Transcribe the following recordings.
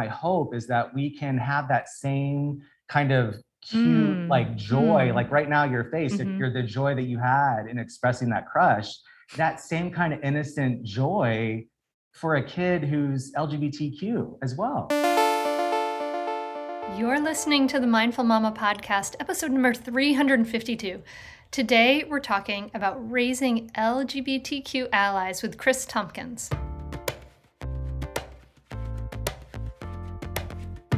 My hope is that we can have that same kind of cute, mm. like joy, mm. like right now, your face, mm-hmm. you're the joy that you had in expressing that crush, that same kind of innocent joy for a kid who's LGBTQ as well. You're listening to the Mindful Mama podcast, episode number 352. Today, we're talking about raising LGBTQ allies with Chris Tompkins.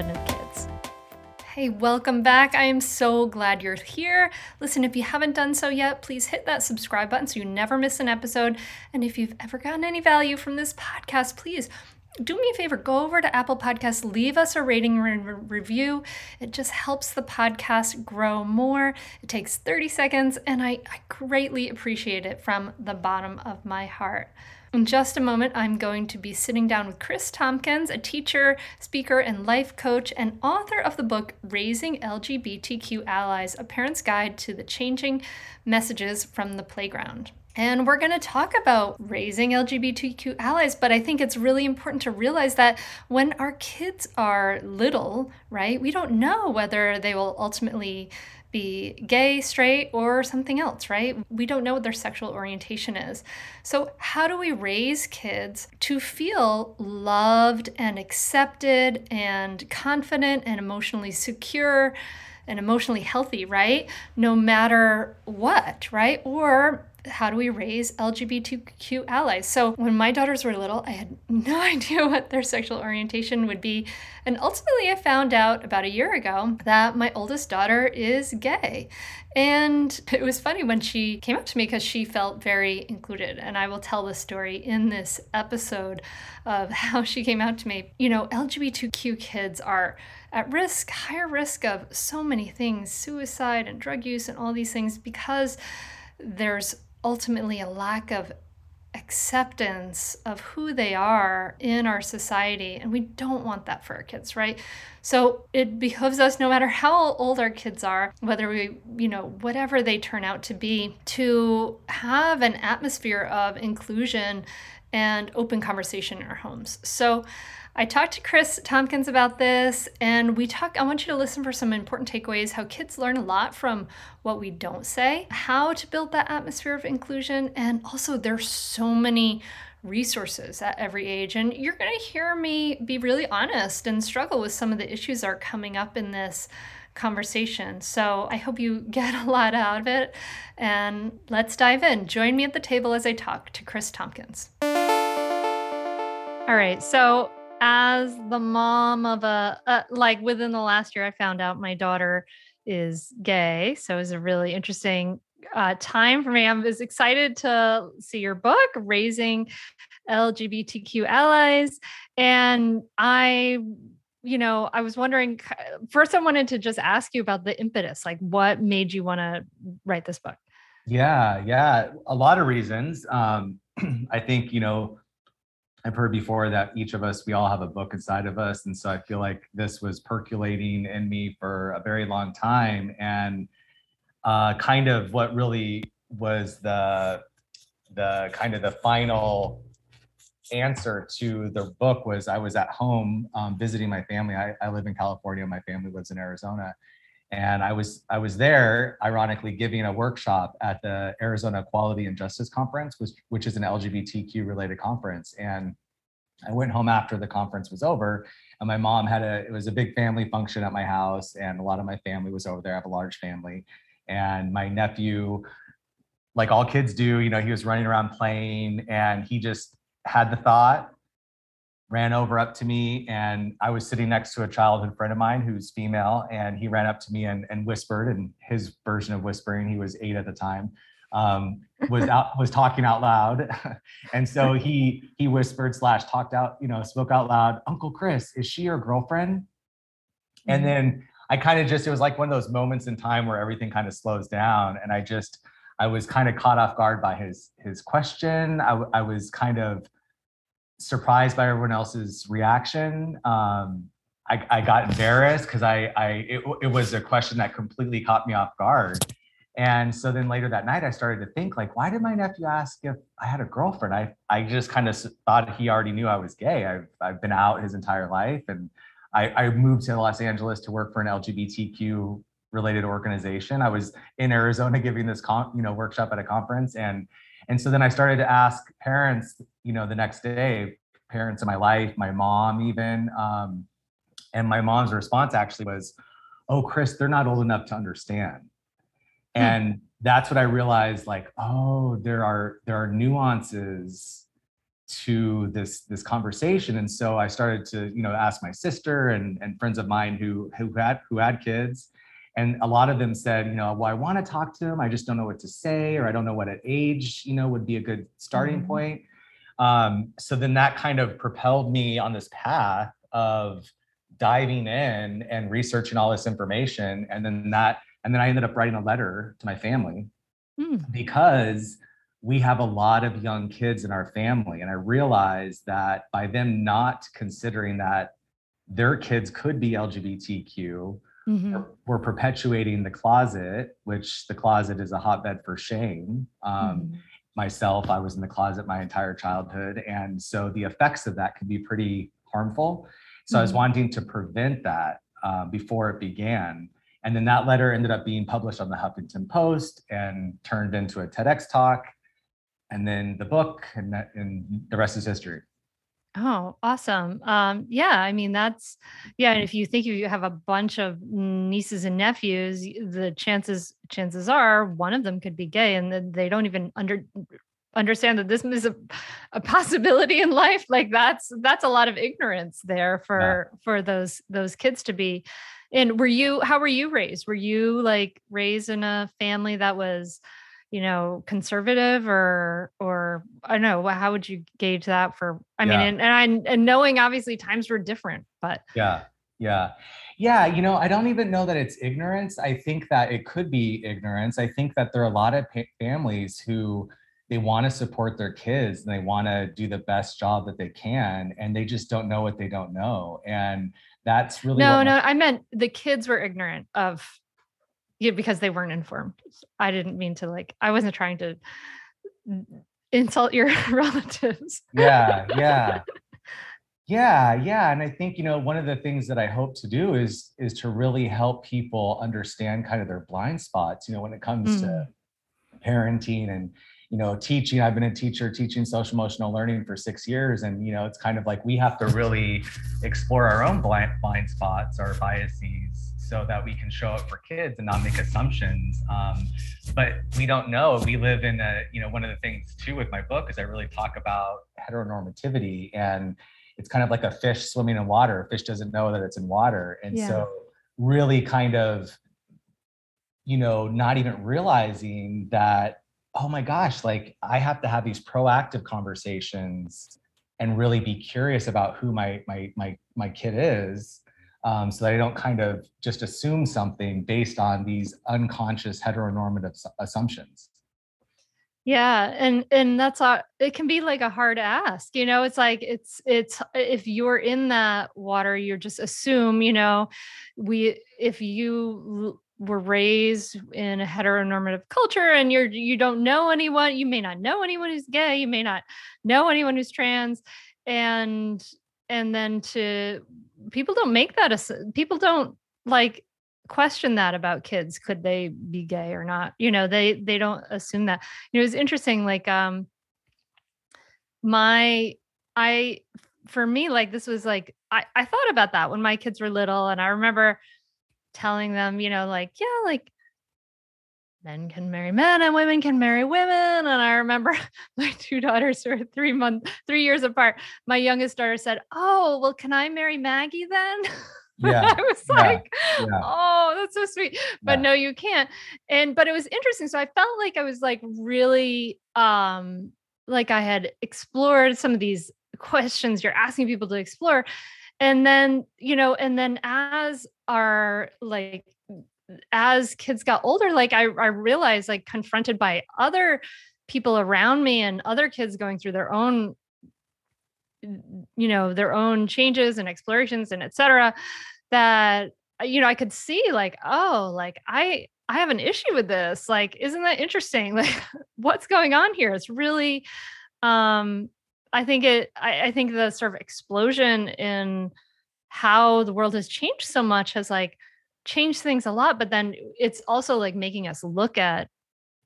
confident kids. Hey, welcome back. I am so glad you're here. Listen, if you haven't done so yet, please hit that subscribe button so you never miss an episode. And if you've ever gotten any value from this podcast, please do me a favor go over to Apple Podcasts, leave us a rating and review. It just helps the podcast grow more. It takes 30 seconds, and I, I greatly appreciate it from the bottom of my heart. In just a moment, I'm going to be sitting down with Chris Tompkins, a teacher, speaker, and life coach, and author of the book Raising LGBTQ Allies A Parent's Guide to the Changing Messages from the Playground. And we're going to talk about raising LGBTQ allies, but I think it's really important to realize that when our kids are little, right, we don't know whether they will ultimately be gay, straight, or something else, right? We don't know what their sexual orientation is. So, how do we raise kids to feel loved and accepted and confident and emotionally secure? and emotionally healthy, right? No matter what, right? Or how do we raise LGBTQ allies? So, when my daughters were little, I had no idea what their sexual orientation would be. And ultimately, I found out about a year ago that my oldest daughter is gay. And it was funny when she came up to me because she felt very included. And I will tell the story in this episode of how she came out to me. You know, LGBTQ kids are at risk, higher risk of so many things suicide and drug use and all these things because there's ultimately a lack of acceptance of who they are in our society and we don't want that for our kids right? So it behooves us no matter how old our kids are whether we you know whatever they turn out to be to have an atmosphere of inclusion and open conversation in our homes. So I talked to Chris Tompkins about this, and we talk. I want you to listen for some important takeaways how kids learn a lot from what we don't say, how to build that atmosphere of inclusion, and also there's so many resources at every age. And you're going to hear me be really honest and struggle with some of the issues that are coming up in this conversation. So I hope you get a lot out of it. And let's dive in. Join me at the table as I talk to Chris Tompkins. All right. So as the mom of a uh, like within the last year i found out my daughter is gay so it was a really interesting uh, time for me. I was excited to see your book raising lgbtq allies and i you know i was wondering first i wanted to just ask you about the impetus like what made you want to write this book? Yeah yeah a lot of reasons. Um i think you know I've heard before that each of us, we all have a book inside of us. And so I feel like this was percolating in me for a very long time. And uh, kind of what really was the the kind of the final answer to the book was I was at home um, visiting my family. I, I live in California. My family lives in Arizona, and I was I was there, ironically, giving a workshop at the Arizona Equality and Justice Conference, which which is an LGBTQ related conference. And I went home after the conference was over, and my mom had a it was a big family function at my house, and a lot of my family was over there. I have a large family, and my nephew like all kids do, you know, he was running around playing and he just had the thought, ran over up to me, and I was sitting next to a childhood friend of mine who's female, and he ran up to me and, and whispered, and his version of whispering, he was eight at the time, um, was out was talking out loud, and so he he whispered slash talked out, you know, spoke out loud, Uncle Chris, is she your girlfriend? And mm-hmm. then I kind of just it was like one of those moments in time where everything kind of slows down, and I just I was kind of caught off guard by his his question. I, I was kind of surprised by everyone else's reaction. Um, I, I got embarrassed because I, I it, it was a question that completely caught me off guard. And so then later that night, I started to think like, why did my nephew ask if I had a girlfriend? I I just kind of thought he already knew I was gay. I've I've been out his entire life, and I, I moved to Los Angeles to work for an LGBTQ related organization. I was in Arizona giving this con- you know workshop at a conference and and so then I started to ask parents, you know, the next day, parents in my life, my mom even, um, and my mom's response actually was, "Oh, Chris, they're not old enough to understand." Hmm. And that's what I realized like, oh, there are there are nuances to this this conversation and so i started to you know ask my sister and and friends of mine who who had who had kids and a lot of them said you know well i want to talk to them i just don't know what to say or i don't know what at age you know would be a good starting mm-hmm. point um, so then that kind of propelled me on this path of diving in and researching all this information and then that and then i ended up writing a letter to my family mm. because we have a lot of young kids in our family and i realized that by them not considering that their kids could be lgbtq Mm-hmm. We're, we're, perpetuating the closet, which the closet is a hotbed for shame. Um, mm-hmm. Myself, I was in the closet my entire childhood. And so the effects of that can be pretty harmful. So mm-hmm. I was mm-hmm. wanting to prevent that uh, before it began. And then that letter ended up being published on the Huffington Post and turned into a TEDx talk, and then the book, and, that, and the rest is history. Oh, awesome. Um, yeah, I mean that's yeah, and if you think you have a bunch of nieces and nephews, the chances chances are one of them could be gay and they don't even under understand that this is a, a possibility in life. Like that's that's a lot of ignorance there for yeah. for those those kids to be. And were you how were you raised? Were you like raised in a family that was you know conservative or or i don't know how would you gauge that for i yeah. mean and, and i and knowing obviously times were different but yeah yeah. Yeah you know i don't even know that it's ignorance. I think that it could be ignorance. I think that there are a lot of pa- families who they want to support their kids and they want to do the best job that they can and they just don't know what they don't know and that's really no no i meant the kids were ignorant of yeah, because they weren't informed. I didn't mean to like, I wasn't trying to insult your relatives. Yeah, yeah. Yeah, yeah, and I think you know one of the things that I hope to do is is to really help people understand kind of their blind spots. You know, when it comes mm. to parenting and you know teaching. I've been a teacher teaching social emotional learning for six years, and you know it's kind of like we have to really explore our own blind blind spots, our biases, so that we can show up for kids and not make assumptions. Um, but we don't know. We live in a, you know, one of the things too with my book is I really talk about heteronormativity and it's kind of like a fish swimming in water. A fish doesn't know that it's in water. And yeah. so really kind of, you know, not even realizing that, oh my gosh, like I have to have these proactive conversations and really be curious about who my my my my kid is um, so that I don't kind of just assume something based on these unconscious heteronormative assumptions. Yeah, and and that's a it can be like a hard ask. You know, it's like it's it's if you're in that water, you just assume, you know, we if you were raised in a heteronormative culture and you're you don't know anyone you may not know anyone who's gay you may not know anyone who's trans and and then to people don't make that a people don't like question that about kids could they be gay or not you know they they don't assume that. You know it's interesting like um my i for me like this was like i i thought about that when my kids were little and i remember telling them, you know, like, yeah, like men can marry men and women can marry women. And I remember my two daughters were three months, three years apart. My youngest daughter said, Oh, well, can I marry Maggie then? Yeah. I was like, yeah. oh, that's so sweet. But yeah. no, you can't. And but it was interesting. So I felt like I was like really um like I had explored some of these questions you're asking people to explore and then you know and then as our like as kids got older like i i realized like confronted by other people around me and other kids going through their own you know their own changes and explorations and etc that you know i could see like oh like i i have an issue with this. Like isn't that interesting? Like what's going on here? It's really um I think it I, I think the sort of explosion in how the world has changed so much has like changed things a lot, but then it's also like making us look at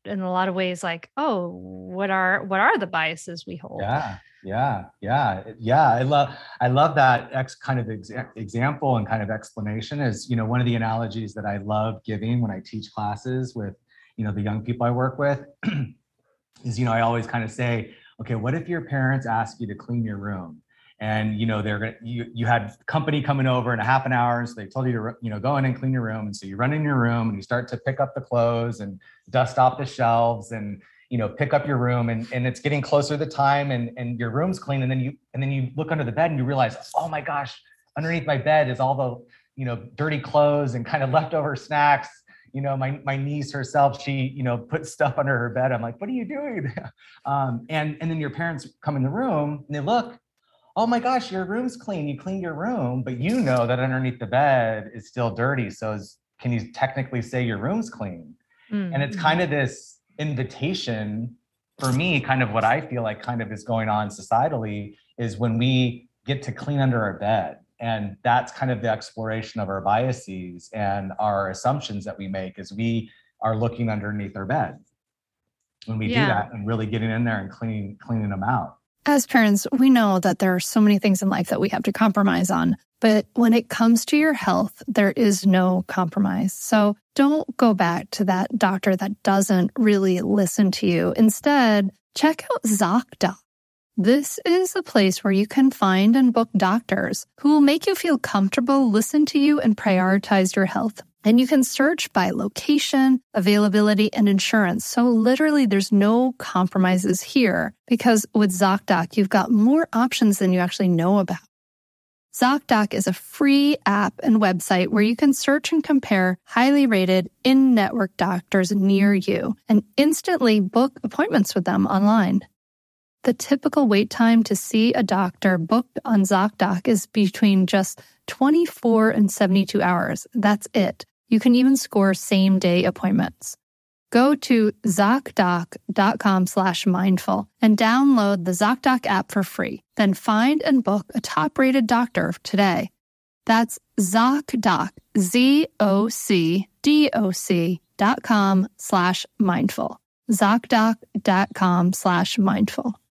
in a lot of ways like, oh, what are what are the biases we hold? Yeah yeah yeah yeah i love i love that ex kind of ex- example and kind of explanation is you know one of the analogies that i love giving when i teach classes with you know the young people i work with is you know i always kind of say okay, what if your parents ask you to clean your room? And you know they're gonna you you had company coming over in a half an hour, so they told you to you know go in and clean your room. And so you run in your room and you start to pick up the clothes and dust off the shelves and you know pick up your room and, and it's getting closer the time and and your room's clean and then you and then you look under the bed and you realize oh my gosh underneath my bed is all the you know dirty clothes and kind of leftover snacks you know, my, my niece herself, she, you know, put stuff under her bed. I'm like, what are you doing? um, and, and then your parents come in the room and they look, oh my gosh, your room's clean. You cleaned your room, but you know that underneath the bed is still dirty. So is, can you technically say your room's clean? Mm-hmm. And it's kind of this invitation for me, kind of what I feel like kind of is going on societally is when we get to clean under our bed and that's kind of the exploration of our biases and our assumptions that we make as we are looking underneath our bed when we yeah. do that and really getting in there and cleaning cleaning them out as parents we know that there are so many things in life that we have to compromise on but when it comes to your health there is no compromise. So don't go back to that doctor that doesn't really listen to you. Instead check out zocdoc this is a place where you can find and book doctors who will make you feel comfortable, listen to you, and prioritize your health. And you can search by location, availability, and insurance. So literally there's no compromises here because with ZocDoc, you've got more options than you actually know about. ZocDoc is a free app and website where you can search and compare highly rated in-network doctors near you and instantly book appointments with them online. The typical wait time to see a doctor booked on ZocDoc is between just 24 and 72 hours. That's it. You can even score same day appointments. Go to ZocDoc.com slash mindful and download the ZocDoc app for free. Then find and book a top rated doctor today. That's ZocDoc, Z O C D O C dot com slash mindful. ZocDoc.com slash mindful.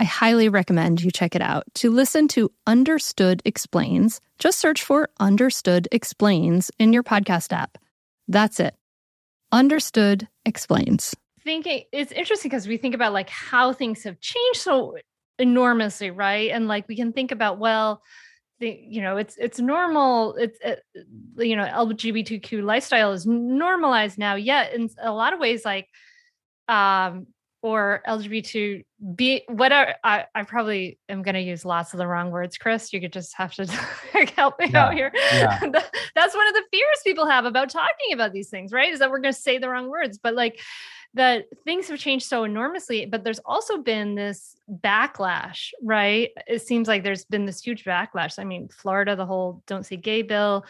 I highly recommend you check it out. To listen to Understood Explains, just search for Understood Explains in your podcast app. That's it. Understood Explains. Thinking it's interesting because we think about like how things have changed so enormously, right? And like we can think about, well, the, you know, it's it's normal. It's it, uh, you know, LGBTQ lifestyle is normalized now. Yet in a lot of ways, like um or LGBT be whatever I, I probably am going to use lots of the wrong words chris you could just have to help me yeah, out here. yeah. that's one of the fears people have about talking about these things right is that we're going to say the wrong words but like that things have changed so enormously but there's also been this backlash right? It seems like there's been this huge backlash. I mean florida the whole don't say gay bill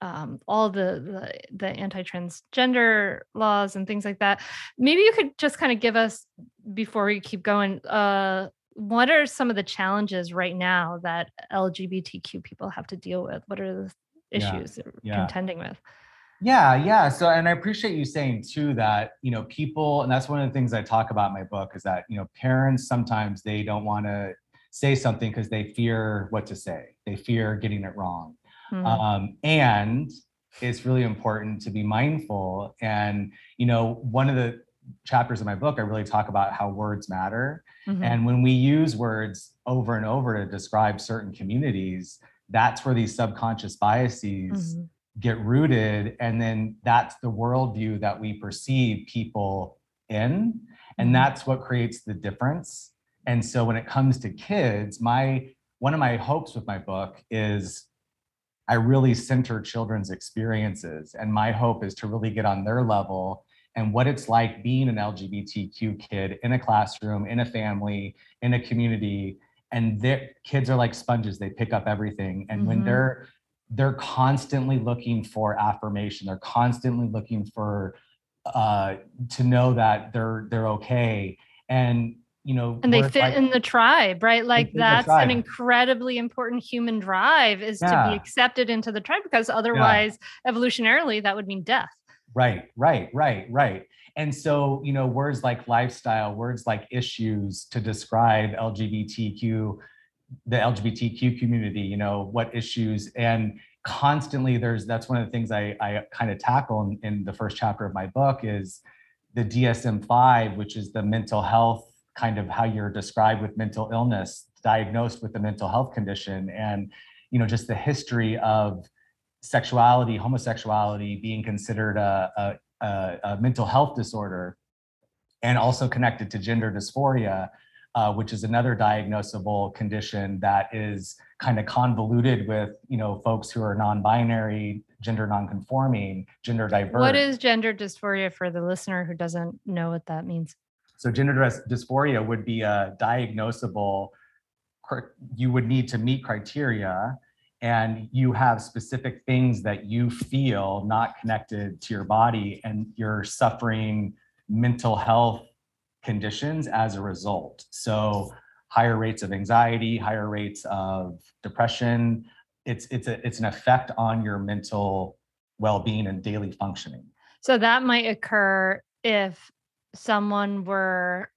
um, all the, the the anti-transgender laws and things like that. Maybe you could just kind of give us before we keep going. Uh, what are some of the challenges right now that LGBTQ people have to deal with? What are the issues yeah, they're yeah. contending with? Yeah, yeah. So, and I appreciate you saying too that you know people, and that's one of the things I talk about in my book is that you know parents sometimes they don't want to say something because they fear what to say. They fear getting it wrong. Mm-hmm. Um, and it's really important to be mindful. And, you know, one of the chapters of my book, I really talk about how words matter. Mm-hmm. And when we use words over and over to describe certain communities, that's where these subconscious biases mm-hmm. get rooted. And then that's the worldview that we perceive people in. And mm-hmm. that's what creates the difference. And so when it comes to kids, my one of my hopes with my book is I really center children's experiences. And my hope is to really get on their level and what it's like being an LGBTQ kid in a classroom, in a family, in a community. And their kids are like sponges, they pick up everything. And mm-hmm. when they're they're constantly looking for affirmation, they're constantly looking for uh, to know that they're they're okay. And you know and they fit like, in the tribe right like that's an incredibly important human drive is yeah. to be accepted into the tribe because otherwise yeah. evolutionarily that would mean death right right right right and so you know words like lifestyle words like issues to describe lgbtq the lgbtq community you know what issues and constantly there's that's one of the things i i kind of tackle in, in the first chapter of my book is the dsm-5 which is the mental health kind of how you're described with mental illness, diagnosed with a mental health condition, and you know just the history of sexuality, homosexuality being considered a, a, a mental health disorder, and also connected to gender dysphoria. Uh, which is another diagnosable condition that is kind of convoluted with you know folks who are non-binary gender non-conforming gender diverse what is gender dysphoria for the listener who doesn't know what that means so gender dysphoria would be a diagnosable, you would need to meet criteria and you have specific things that you feel not connected to your body and you're suffering mental health conditions as a result. So higher rates of anxiety, higher rates of depression, it's it's a it's an effect on your mental well-being and daily functioning. So that might occur if someone were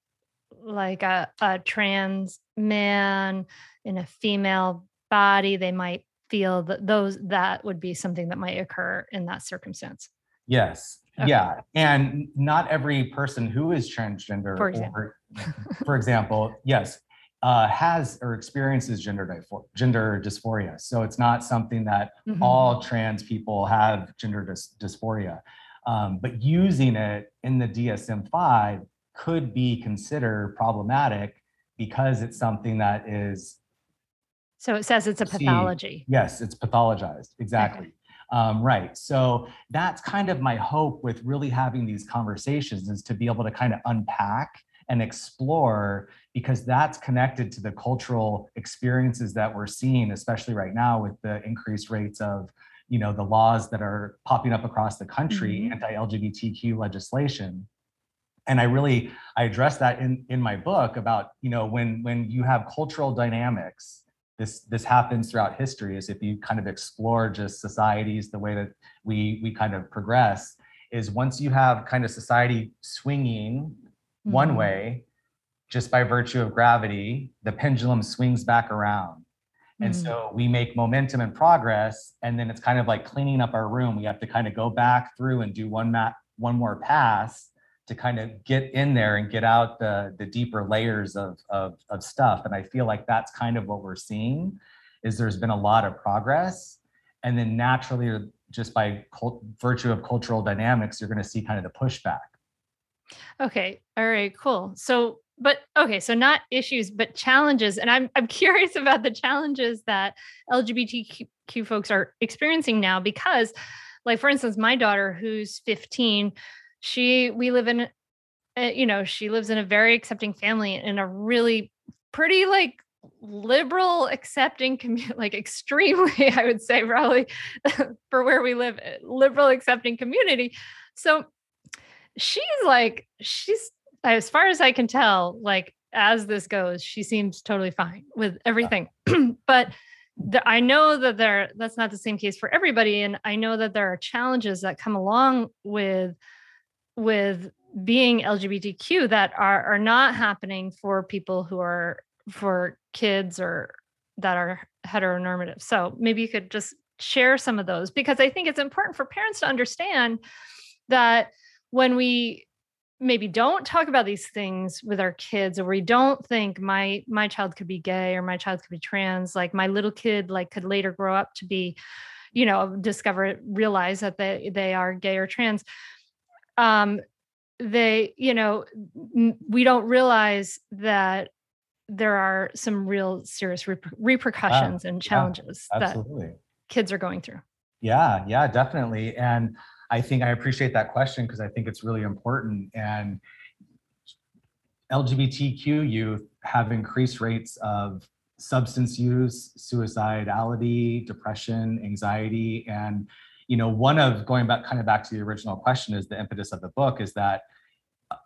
like a, a trans man in a female body, they might feel that those that would be something that might occur in that circumstance. Yes. Okay. Yeah. And not every person who is transgender, for example, or, for example yes, uh, has or experiences gender, dysphoria, gender dysphoria. So it's not something that mm-hmm. all trans people have gender dys- dysphoria. Um, but using it in the DSM-5 could be considered problematic because it's something that is. So it says it's a pathology. Yes, it's pathologized. Exactly. Okay. Um, right. So that's kind of my hope with really having these conversations is to be able to kind of unpack and explore because that's connected to the cultural experiences that we're seeing especially right now with the increased rates of you know the laws that are popping up across the country mm-hmm. anti-lgbtq legislation and i really i address that in in my book about you know when when you have cultural dynamics this this happens throughout history is if you kind of explore just societies the way that we we kind of progress is once you have kind of society swinging mm-hmm. one way just by virtue of gravity the pendulum swings back around and mm-hmm. so we make momentum and progress and then it's kind of like cleaning up our room. We have to kind of go back through and do one mat one more pass to kind of get in there and get out the the deeper layers of, of of stuff. And i feel like that's kind of what we're seeing is there's been a lot of progress. And then naturally just by cult, virtue of cultural dynamics you're going to see kind of the pushback. Okay all right cool. So but okay so not issues but challenges and i'm i'm curious about the challenges that lgbtq folks are experiencing now because like for instance my daughter who's 15 she we live in uh, you know she lives in a very accepting family in a really pretty like liberal accepting community like extremely i would say probably for where we live eh, liberal accepting community. So she's like she's as far as i can tell like as this goes she seems totally fine with everything but the, i know that there that's not the same case for everybody and i know that there are challenges that come along with with being LGBTQ that are are not happening for people who are for kids or that are heteronormative. So maybe you could just share some of those because I think it's important for parents to understand that when we maybe don't talk about these things with our kids or we don't think my my child could be gay or my child could be trans like my little kid like could later grow up to be you know discover realize that they they are gay or trans um, they, you know, we don't realize that there are some real serious reper- repercussions and challenges yeah, that kids are going through. Yeah, yeah, definitely. And I think I appreciate that question because I think it's really important. And LGBTQ youth have increased rates of substance use, suicidality, depression, anxiety, and you know, one of going back kind of back to the original question is the impetus of the book is that,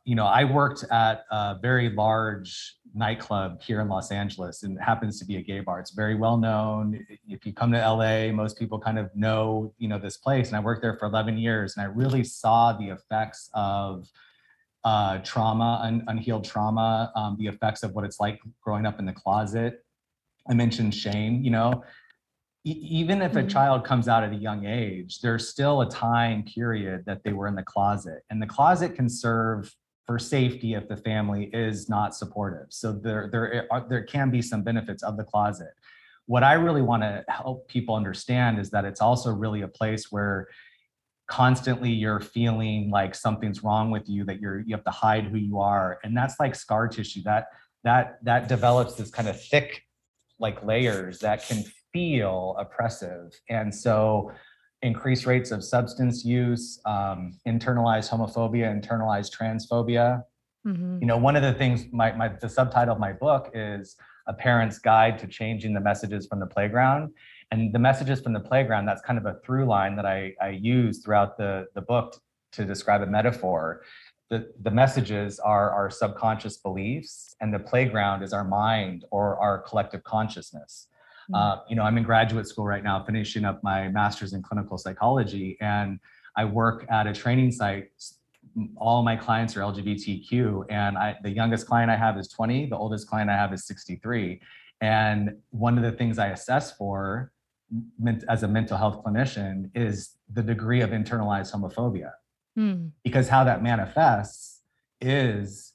you know, I worked at a very large nightclub here in Los Angeles and it happens to be a gay bar. It's very well known. If you come to LA, most people kind of know, you know, this place. And I worked there for 11 years and I really saw the effects of uh, trauma, un- unhealed trauma, um, the effects of what it's like growing up in the closet. I mentioned shame, you know, even if a mm-hmm. child comes out at a young age, there's still a time period that they were in the closet. And the closet can serve for safety if the family is not supportive. So there, there, are, uh, there can be some benefits of the closet. What I really want to help people understand is that it's also really a place where constantly you're feeling like something's wrong with you, that you're you have to hide who you are. And that's like scar tissue. That that that develops this kind of thick like layers that can feel oppressive. And so increased rates of substance use, um, internalized homophobia, internalized transphobia. Mm-hmm. You know, one of the things, my, my the subtitle of my book is a parent's guide to changing the messages from the playground. And the messages from the playground, that's kind of a through line that I, I use throughout the, the book to describe a metaphor. The, the messages are our subconscious beliefs, and the playground is our mind or our collective consciousness. Mm-hmm. Uh, you know, I'm in graduate school right now, finishing up my master's in clinical psychology, and I work at a training site. All my clients are LGBTQ, and I, the youngest client I have is 20. The oldest client I have is 63. And one of the things I assess for as a mental health clinician is the degree of internalized homophobia. Mm. Because how that manifests is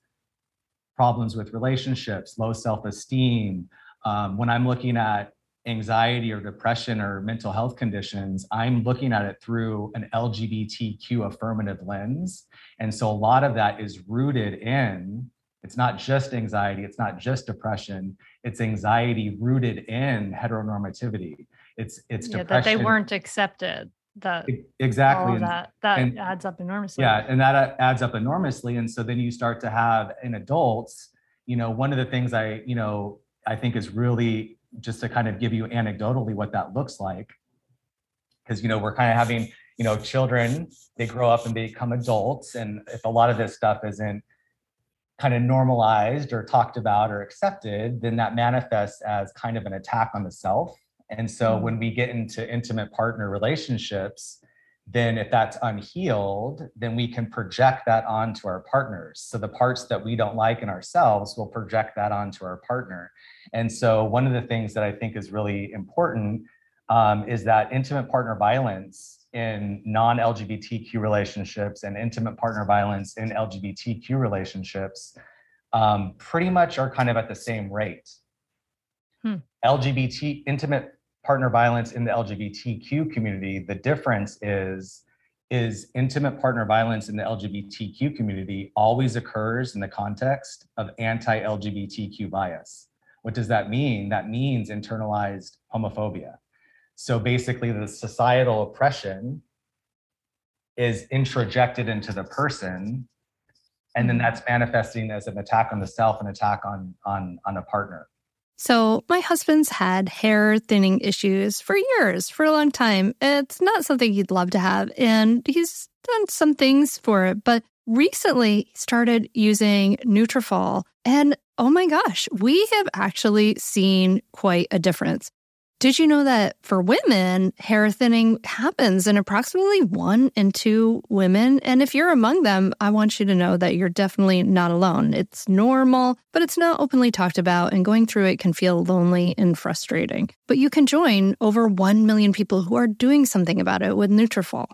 problems with relationships, low self esteem. Um, when I'm looking at anxiety or depression or mental health conditions, I'm looking at it through an LGBTQ affirmative lens. And so a lot of that is rooted in it's not just anxiety, it's not just depression, it's anxiety rooted in heteronormativity. It's it's yeah, depression. that they weren't accepted. that exactly that that and, adds up enormously. Yeah, and that uh, adds up enormously. And so then you start to have in adults, you know, one of the things I, you know, I think is really just to kind of give you anecdotally what that looks like. Because you know, we're kind of having, you know, children, they grow up and they become adults. And if a lot of this stuff isn't kind of normalized or talked about or accepted, then that manifests as kind of an attack on the self. And so mm-hmm. when we get into intimate partner relationships, then if that's unhealed, then we can project that onto our partners. So the parts that we don't like in ourselves will project that onto our partner. And so one of the things that I think is really important um, is that intimate partner violence in non-LGBTQ relationships and intimate partner violence in LGBTQ relationships um, pretty much are kind of at the same rate. Hmm. LGBT intimate partner violence in the LGBTQ community, the difference is is intimate partner violence in the LGBTQ community always occurs in the context of anti-LGBTQ bias. What does that mean? That means internalized homophobia. So basically, the societal oppression is introjected into the person, and then mm-hmm. that's manifesting as an attack on the self, an attack on on on a partner. So, my husband's had hair thinning issues for years, for a long time. It's not something he'd love to have, and he's done some things for it. But recently, started using Nutrafol, and oh my gosh, we have actually seen quite a difference. Did you know that for women, hair thinning happens in approximately one in two women? And if you're among them, I want you to know that you're definitely not alone. It's normal, but it's not openly talked about, and going through it can feel lonely and frustrating. But you can join over 1 million people who are doing something about it with Nutrafol.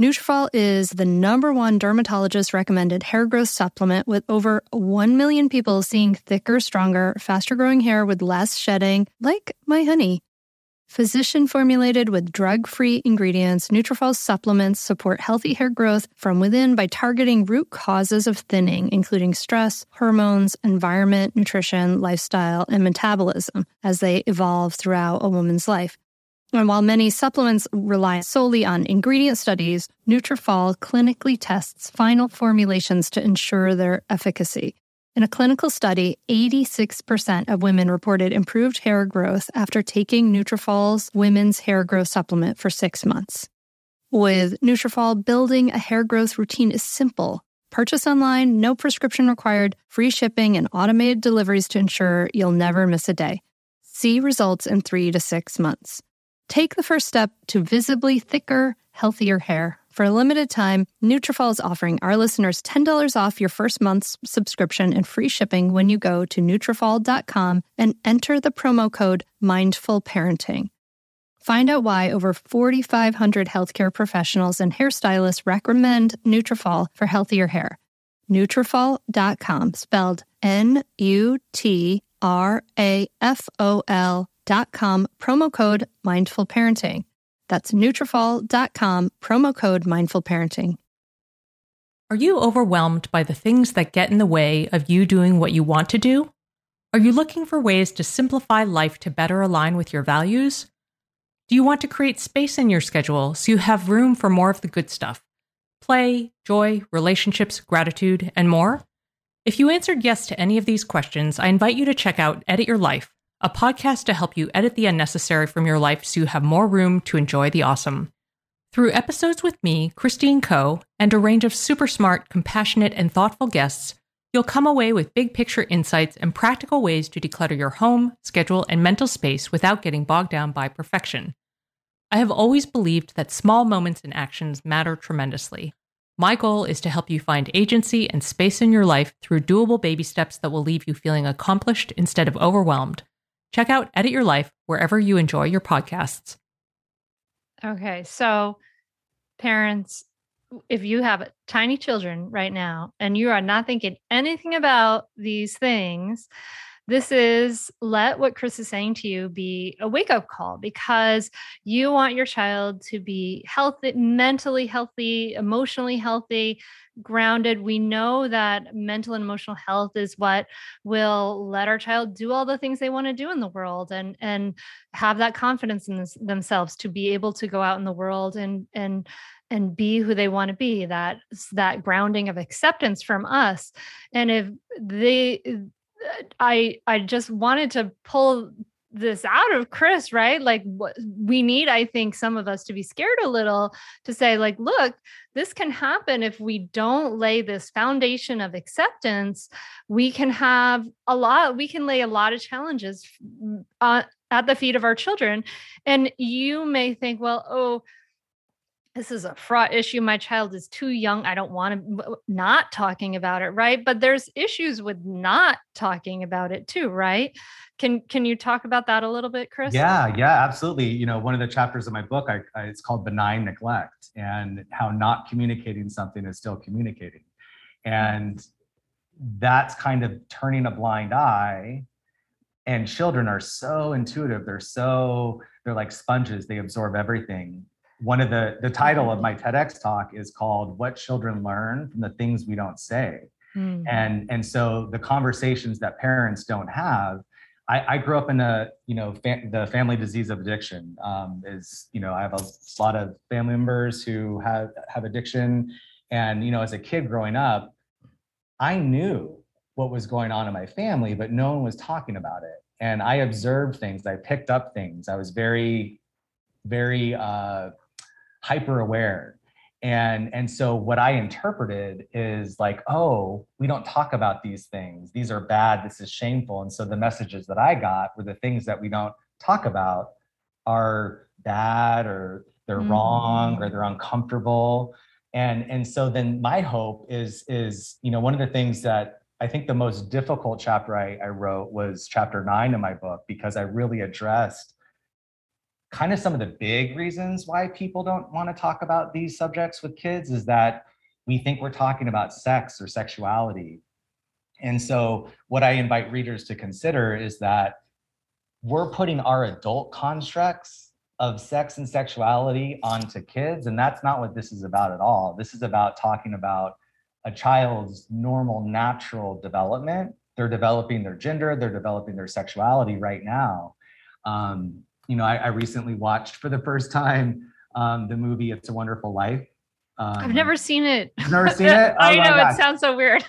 Nutrafol is the number one dermatologist recommended hair growth supplement with over 1 million people seeing thicker, stronger, faster growing hair with less shedding, like my honey. Physician formulated with drug free ingredients, Nutrafol supplements support healthy hair growth from within by targeting root causes of thinning, including stress, hormones, environment, nutrition, lifestyle, and metabolism as they evolve throughout a woman's life. And while many supplements rely solely on ingredient studies, Nutrafol clinically tests final formulations to ensure their efficacy. In a clinical study, 86% of women reported improved hair growth after taking Nutrafol's women's hair growth supplement for 6 months. With Nutrafol, building a hair growth routine is simple. Purchase online, no prescription required, free shipping and automated deliveries to ensure you'll never miss a day. See results in 3 to 6 months. Take the first step to visibly thicker, healthier hair. For a limited time, Nutrafol is offering our listeners $10 off your first month's subscription and free shipping when you go to Nutrafol.com and enter the promo code Mindful Parenting. Find out why over 4,500 healthcare professionals and hairstylists recommend Nutrafol for healthier hair. Nutrafol.com, spelled N-U-T-R-A-F-O-L dot com, promo code Mindful Parenting. That's Nutrafol.com, promo code Mindful Parenting. Are you overwhelmed by the things that get in the way of you doing what you want to do? Are you looking for ways to simplify life to better align with your values? Do you want to create space in your schedule so you have room for more of the good stuff? Play, joy, relationships, gratitude, and more? If you answered yes to any of these questions, I invite you to check out Edit Your Life a podcast to help you edit the unnecessary from your life so you have more room to enjoy the awesome. Through episodes with me, Christine Koh, and a range of super smart, compassionate, and thoughtful guests, you'll come away with big picture insights and practical ways to declutter your home, schedule, and mental space without getting bogged down by perfection. I have always believed that small moments and actions matter tremendously. My goal is to help you find agency and space in your life through doable baby steps that will leave you feeling accomplished instead of overwhelmed. Check out Edit Your Life wherever you enjoy your podcasts. Okay. So, parents, if you have tiny children right now and you are not thinking anything about these things, this is let what Chris is saying to you be a wake up call because you want your child to be healthy, mentally healthy, emotionally healthy, grounded. We know that mental and emotional health is what will let our child do all the things they want to do in the world and and have that confidence in this, themselves to be able to go out in the world and and and be who they want to be that that grounding of acceptance from us and if they i i just wanted to pull this out of chris right? Like what we need i think some of us to be scared a little to say like look this can happen if we don't lay this foundation of acceptance. We can have a lot we can lay a lot of challenges uh, at the feet of our children. And you may think well oh this is a fraught issue. My child is too young. I don't want to not talking about it, right? But there's issues with not talking about it too, right? Can can you talk about that a little bit, Chris? Yeah, yeah, absolutely. You know, one of the chapters of my book, I, I, it's called benign neglect, and how not communicating something is still communicating, and that's kind of turning a blind eye. And children are so intuitive; they're so they're like sponges; they absorb everything one of the the title of my TEDx talk is called "What Children Learn from the Things We Don't Say," mm. and and so the conversations that parents don't have. I, I grew up in a you know the family disease of addiction um, is you know I have a lot of family members who have have addiction, and you know as a kid growing up, I knew what was going on in my family, but no one was talking about it. And I observed things, I picked up things. I was very, very uh, hyper aware and and so what i interpreted is like oh we don't talk about these things. These are bad. This is shameful. And so the messages that i got were the things that we don't talk about are bad or they're mm. wrong or they're uncomfortable. And and so then my hope is is you know one of the things that i think the most difficult chapter i, I wrote was chapter nine in my book because i really addressed kind of some of the big reasons why people don't want to talk about these subjects with kids is that we think we're talking about sex or sexuality. And so, what I invite readers to consider is that we're putting our adult constructs of sex and sexuality onto kids. And that's not what this is about at all. This is about talking about a child's normal, natural development. They're developing their gender, they're developing their sexuality right now. Um, you know, I, I recently watched for the first time um, the movie "It's a Wonderful Life." Um, I've never seen it. Never seen it. Oh I know it sounds so weird.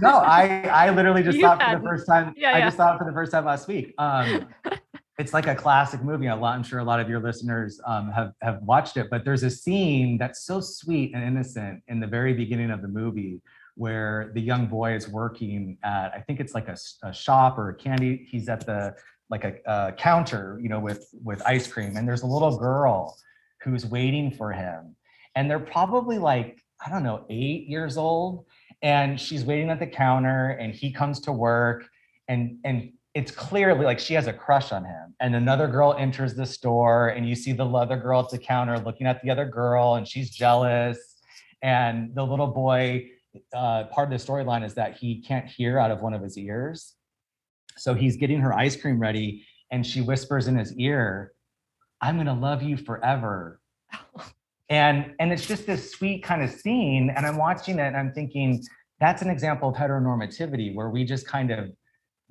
no, I I literally just saw it for the first time. Yeah, I yeah. just saw it for the first time last week. Um, it's like a classic movie. A lot, I'm sure a lot of your listeners um, have have watched it. But there's a scene that's so sweet and innocent in the very beginning of the movie where the young boy is working at I think it's like a, a shop or a candy. He's at the like a, a counter, you know, with with ice cream, and there's a little girl who's waiting for him, and they're probably like I don't know eight years old, and she's waiting at the counter, and he comes to work, and and it's clearly like she has a crush on him. And another girl enters the store, and you see the other girl at the counter looking at the other girl, and she's jealous. And the little boy, uh, part of the storyline is that he can't hear out of one of his ears. So he's getting her ice cream ready and she whispers in his ear, I'm going to love you forever. and and it's just this sweet kind of scene and I'm watching it and I'm thinking that's an example of heteronormativity where we just kind of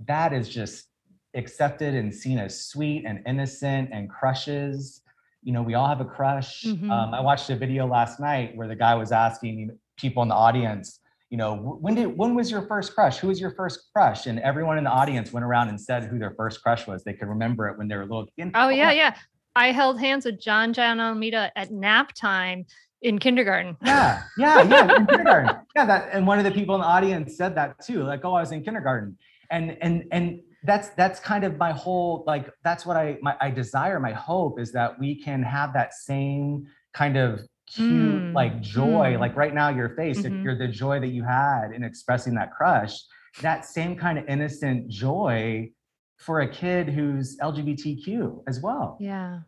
that is just accepted and seen as sweet and innocent and crushes you know we all have a crush mm-hmm. um, i watched a video last night where the guy was asking people in the audience you know, when did when was your first crush? Who was your first crush? And everyone in the audience went around and said who their first crush was. They could remember it when they were little. kids. oh yeah, yeah. I held hands with John John Almeida at nap time in kindergarten. Yeah, yeah, yeah, in kindergarten. Yeah, that and one of the people in the audience said that too. Like, oh, I was in kindergarten. And and and that's that's kind of my whole like that's what I my I desire, my hope is that we can have that same kind of cute mm. like joy mm. like right now your face mm-hmm. you're the joy that you had in expressing that crush that same kind of innocent joy for a kid who's lgbtq as well yeah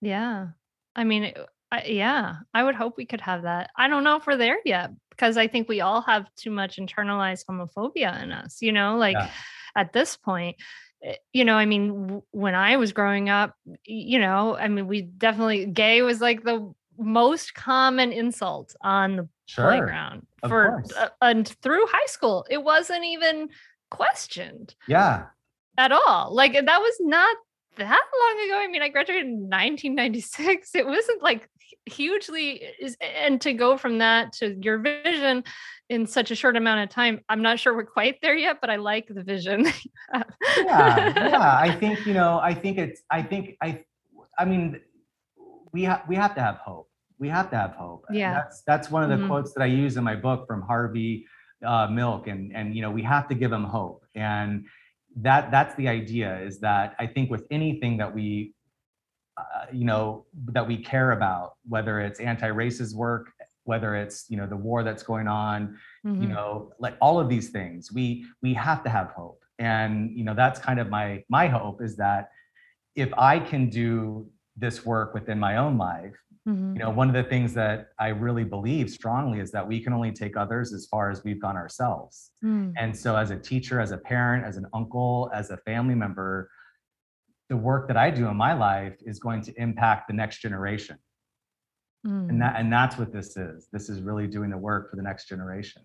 yeah i mean I, yeah i would hope we could have that i don't know if we're there yet because i think we all have too much internalized homophobia in us you know like yeah at this point eh, you know i mean when i was growing up you know i mean we definitely gay was like the most common insult on the sure, playground for uh, and through high school it wasn't even questioned yeah at all like that was not that long ago. I mean, I graduated in 1996. It wasn't like hugely and to go from that to your vision in such a short amount of time i'm not sure we're quite there yet but i like the vision yeah yeah i think you know i think it's i think i i mean we have we have to have hope we have to have hope. Yeah. that's that's one of the mm-hmm. quotes that i use in my book from harvey uh, milk. And and you know we have to give them hope. And that that's the idea is that i think with anything that we uh, you know that we care about whether it's anti-racist work whether it's you know the war that's going on mm-hmm. you know like all of these things we we have to have hope. And you know that's kind of my my hope is that if i can do this work within my own life Mm-hmm. You know, one of the things that I really believe strongly is that we can only take others as far as we've gone ourselves. Mm. And so, as a teacher, as a parent, as an uncle, as a family member, the work that I do in my life is going to impact the next generation. Mm. And that and that's what this is. This is really doing the work for the next generation.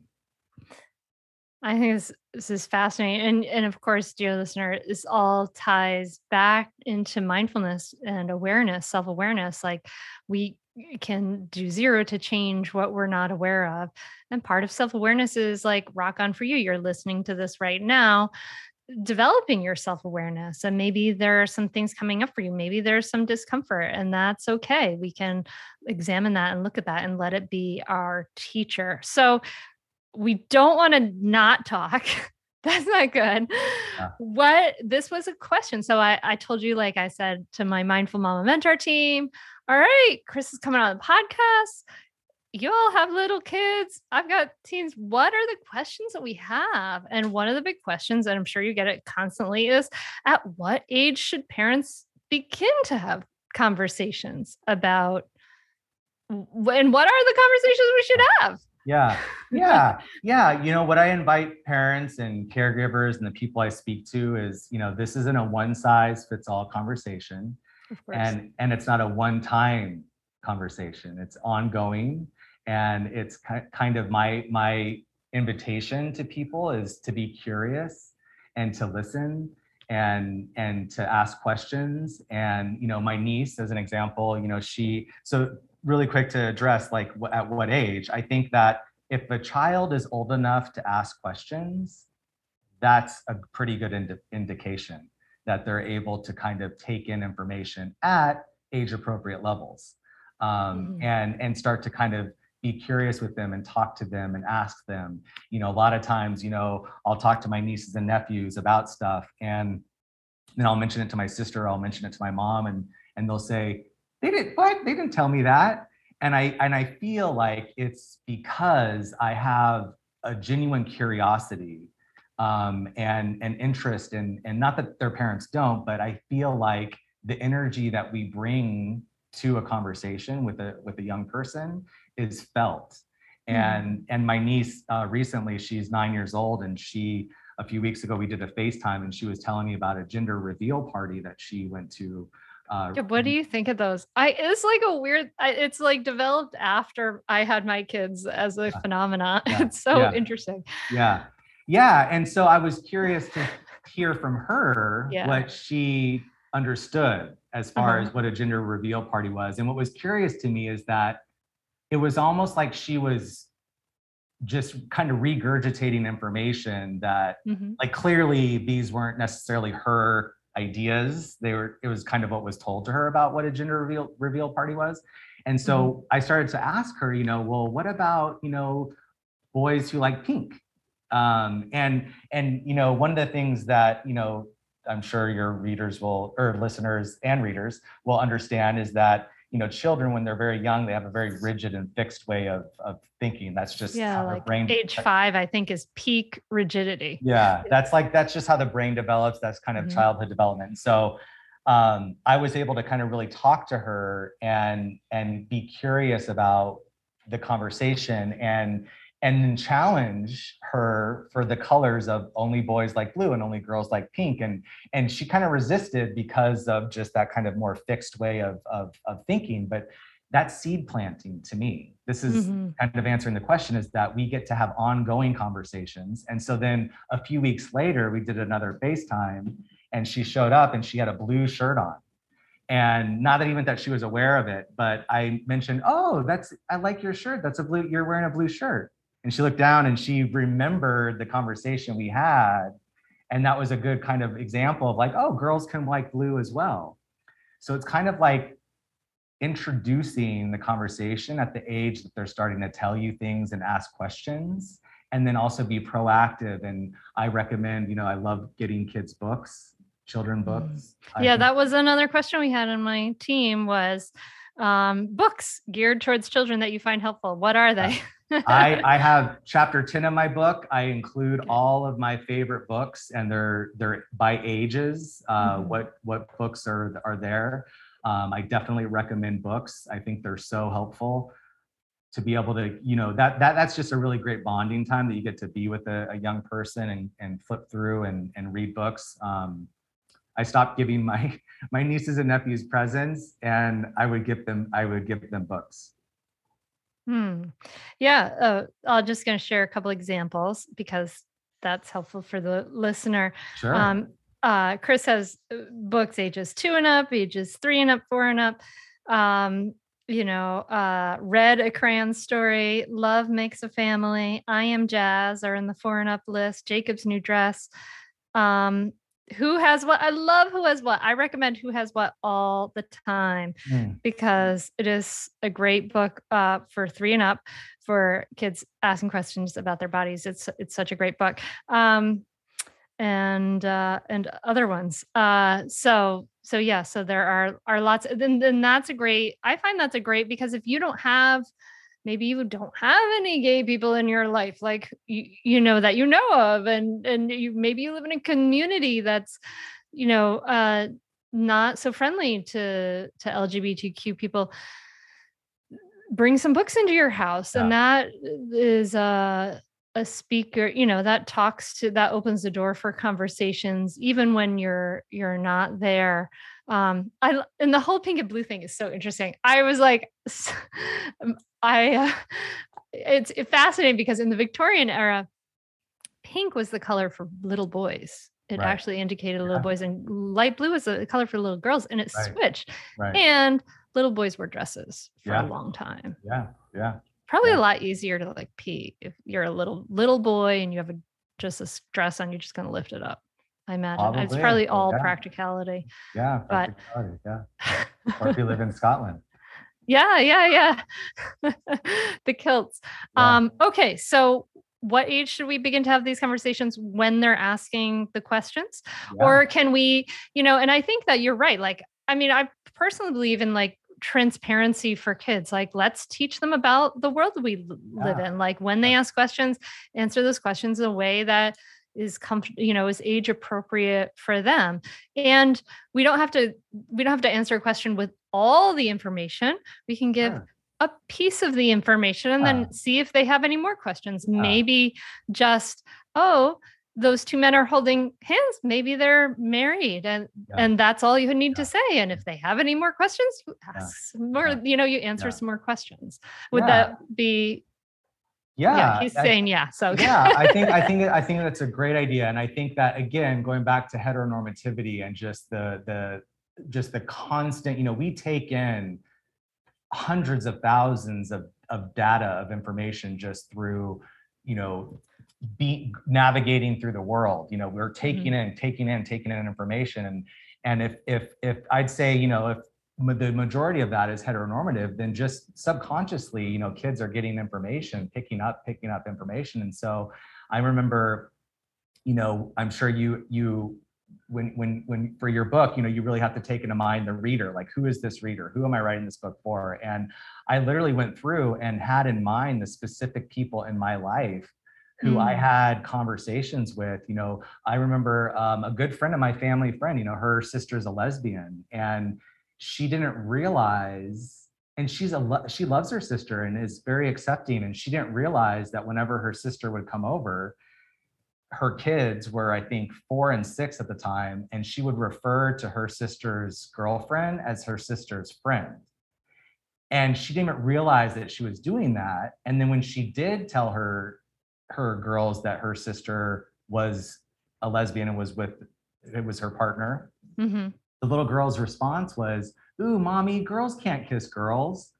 I think this, this is fascinating. And, and of course, dear listener, this all ties back into mindfulness and awareness, self awareness. Like we can do zero to change what we're not aware of. And part of self awareness is like rock on for you. You're listening to this right now, developing your self awareness. And maybe there are some things coming up for you. Maybe there's some discomfort, and that's okay. We can examine that and look at that and let it be our teacher. So, we don't want to not talk. That's not good. Yeah. What this was a question. So I, I told you, like I said to my mindful mama mentor team, all right, Chris is coming on the podcast. You all have little kids. I've got teens. What are the questions that we have? And one of the big questions, and I'm sure you get it constantly, is at what age should parents begin to have conversations about and what are the conversations we should have? Yeah. Yeah. yeah. You know, what I invite parents and caregivers and the people I speak to is, you know, this isn't a one size fits all conversation. And and it's not a one time conversation. It's ongoing and it's kind of my my invitation to people is to be curious and to listen and and to ask questions and you know my niece as an example you know she so really quick to address like at what age i think that if a child is old enough to ask questions that's a pretty good ind- indication that they're able to kind of take in information at age appropriate levels um, mm-hmm. and and start to kind of be curious with them and talk to them and ask them you know a lot of times you know i'll talk to my nieces and nephews about stuff and then i'll mention it to my sister i'll mention it to my mom and and they'll say they didn't what they didn't tell me that and i and i feel like it's because i have a genuine curiosity um, and and interest in and not that their parents don't but i feel like the energy that we bring to a conversation with a with a young person is felt mm-hmm. and and my niece uh, recently she's nine years old and she a few weeks ago we did a facetime and she was telling me about a gender reveal party that she went to uh, what do you think of those? I it's like a weird. It's like developed after I had my kids as a phenomena. Yeah, it's so yeah, interesting. Yeah, yeah. And so I was curious to hear from her yeah. what she understood as far uh-huh. as what a gender reveal party was. And what was curious to me is that it was almost like she was just kind of regurgitating information that mm-hmm. like clearly these weren't necessarily her ideas. They were it was kind of what was told to her about what a gender reveal reveal party was. And so mm-hmm. I started to ask her, you know, well, what about, you know, boys who like pink? Um, and and you know, one of the things that, you know, I'm sure your readers will or listeners and readers will understand is that you know children when they're very young they have a very rigid and fixed way of, of thinking. That's just yeah like brain age five i think is peak rigidity. Yeah that's like that's just how the brain develops. That's kind of mm-hmm. childhood development. So um, i was able to kind of really talk to her and and be curious about the conversation. And and then challenge her for the colors of only boys like blue and only girls like pink. And and she kind of resisted because of just that kind of more fixed way of of, of thinking. But that's seed planting to me. This is mm-hmm. kind of answering the question is that we get to have ongoing conversations. And so then a few weeks later we did another facetime and she showed up and she had a blue shirt on. And not that even that she was aware of it but i mentioned oh that's i like your shirt. That's a blue you're wearing a blue shirt and she looked down and she remembered the conversation we had. And that was a good kind of example of like oh girls can like blue as well. So it's kind of like introducing the conversation at the age that they're starting to tell you things and ask questions and then also be proactive. And i recommend you know i love getting kids books children mm. books yeah that was another question we had on my team was um, books geared towards children that you find helpful what are they I, I have chapter 10 of my book. I include all of my favorite books and they're they're by ages. Uh, mm-hmm. What what books are are there? Um, I definitely recommend books. I think they're so helpful to be able to, you know, that that that's just a really great bonding time that you get to be with a, a young person and and flip through and and read books. Um, I stopped giving my my nieces and nephews presents, and I would give them I would give them books. Hmm. Yeah. Uh, I'm just going to share a couple examples because that's helpful for the listener. Sure. Um, uh, Chris has uh, books ages two and up, ages three and up, four and up. Um, you know, uh, Red a crayon story, love makes a family, I am jazz are in the four and up list, Jacob's new dress. Um, who has what i love who has what i recommend who has what all the time mm. because it is a great book uh, for three and up for kids asking questions about their bodies it's it's such a great book um, and uh, and other ones uh, so so yeah so there are are lots then then that's a great i find that's a great because if you don't have maybe you don't have any gay people in your life like you, you know that you know of and and you maybe you live in a community that's you know uh not so friendly to to lgbtq people bring some books into your house yeah. and that is a a speaker you know that talks to that opens the door for conversations even when you're you're not there um i and the whole pink and blue thing is so interesting i was like um, i uh, it's fascinating because in the victorian era pink was the color for little boys it right. actually indicated little boys and light blue was the color for little girls and it right. switched right. and little boys wore dresses for yeah. a long time yeah yeah probably yeah. a lot easier to like pee if you're a little little boy and you have a just a dress on you're just going to lift it up I imagine probably. it's probably all yeah. practicality. Yeah, practicality, but yeah. or if you live in Scotland. Yeah, yeah, yeah. the kilts. Yeah. Um, okay, so what age should we begin to have these conversations when they're asking the questions? Yeah. Or can we, you know, and I think that you're right. Like, I mean, I personally believe in like transparency for kids like let's teach them about the world we live in like when they ask questions answer those questions in a way that is comfortable you know is age appropriate for them. And we don't have to we don't have to answer a question with all the information. We can give sure. a piece of the information and uh, then see if they have any more questions. Uh, maybe just oh those two men are holding hands. Maybe they're married and yeah. and that's all you need yeah. to say. And if they have any more questions ask yeah. more you know you answer some more questions. Would that be yeah, yeah he's I, saying yeah so yeah i think i think i think that's a great idea and i think that again going back to heteronormativity and just the the just the constant you know we take in hundreds of thousands of of data of information just through you know be navigating through the world you know we're taking mm-hmm. in taking in taking in information and and if if if i'd say you know if the majority of that is heteronormative then just subconsciously you know kids are getting information picking up picking up information and so i remember you know i'm sure you you when when when for your book you know you really have to take into mind the reader like who is this reader who am i writing this book for and i literally went through and had in mind the specific people in my life who mm. I had conversations with. You know, I remember um, a good friend of my family friend, you know, her sister's a lesbian and she didn't realize and she's a lo- she loves her sister and is very accepting and she didn't realize that whenever her sister would come over her kids were i think four and six at the time and she would refer to her sister's girlfriend as her sister's friend and she didn't realize that she was doing that and then when she did tell her her girls that her sister was a lesbian and was with it was her partner mm-hmm. The little girl's response was ooh mommy girls can't kiss girls.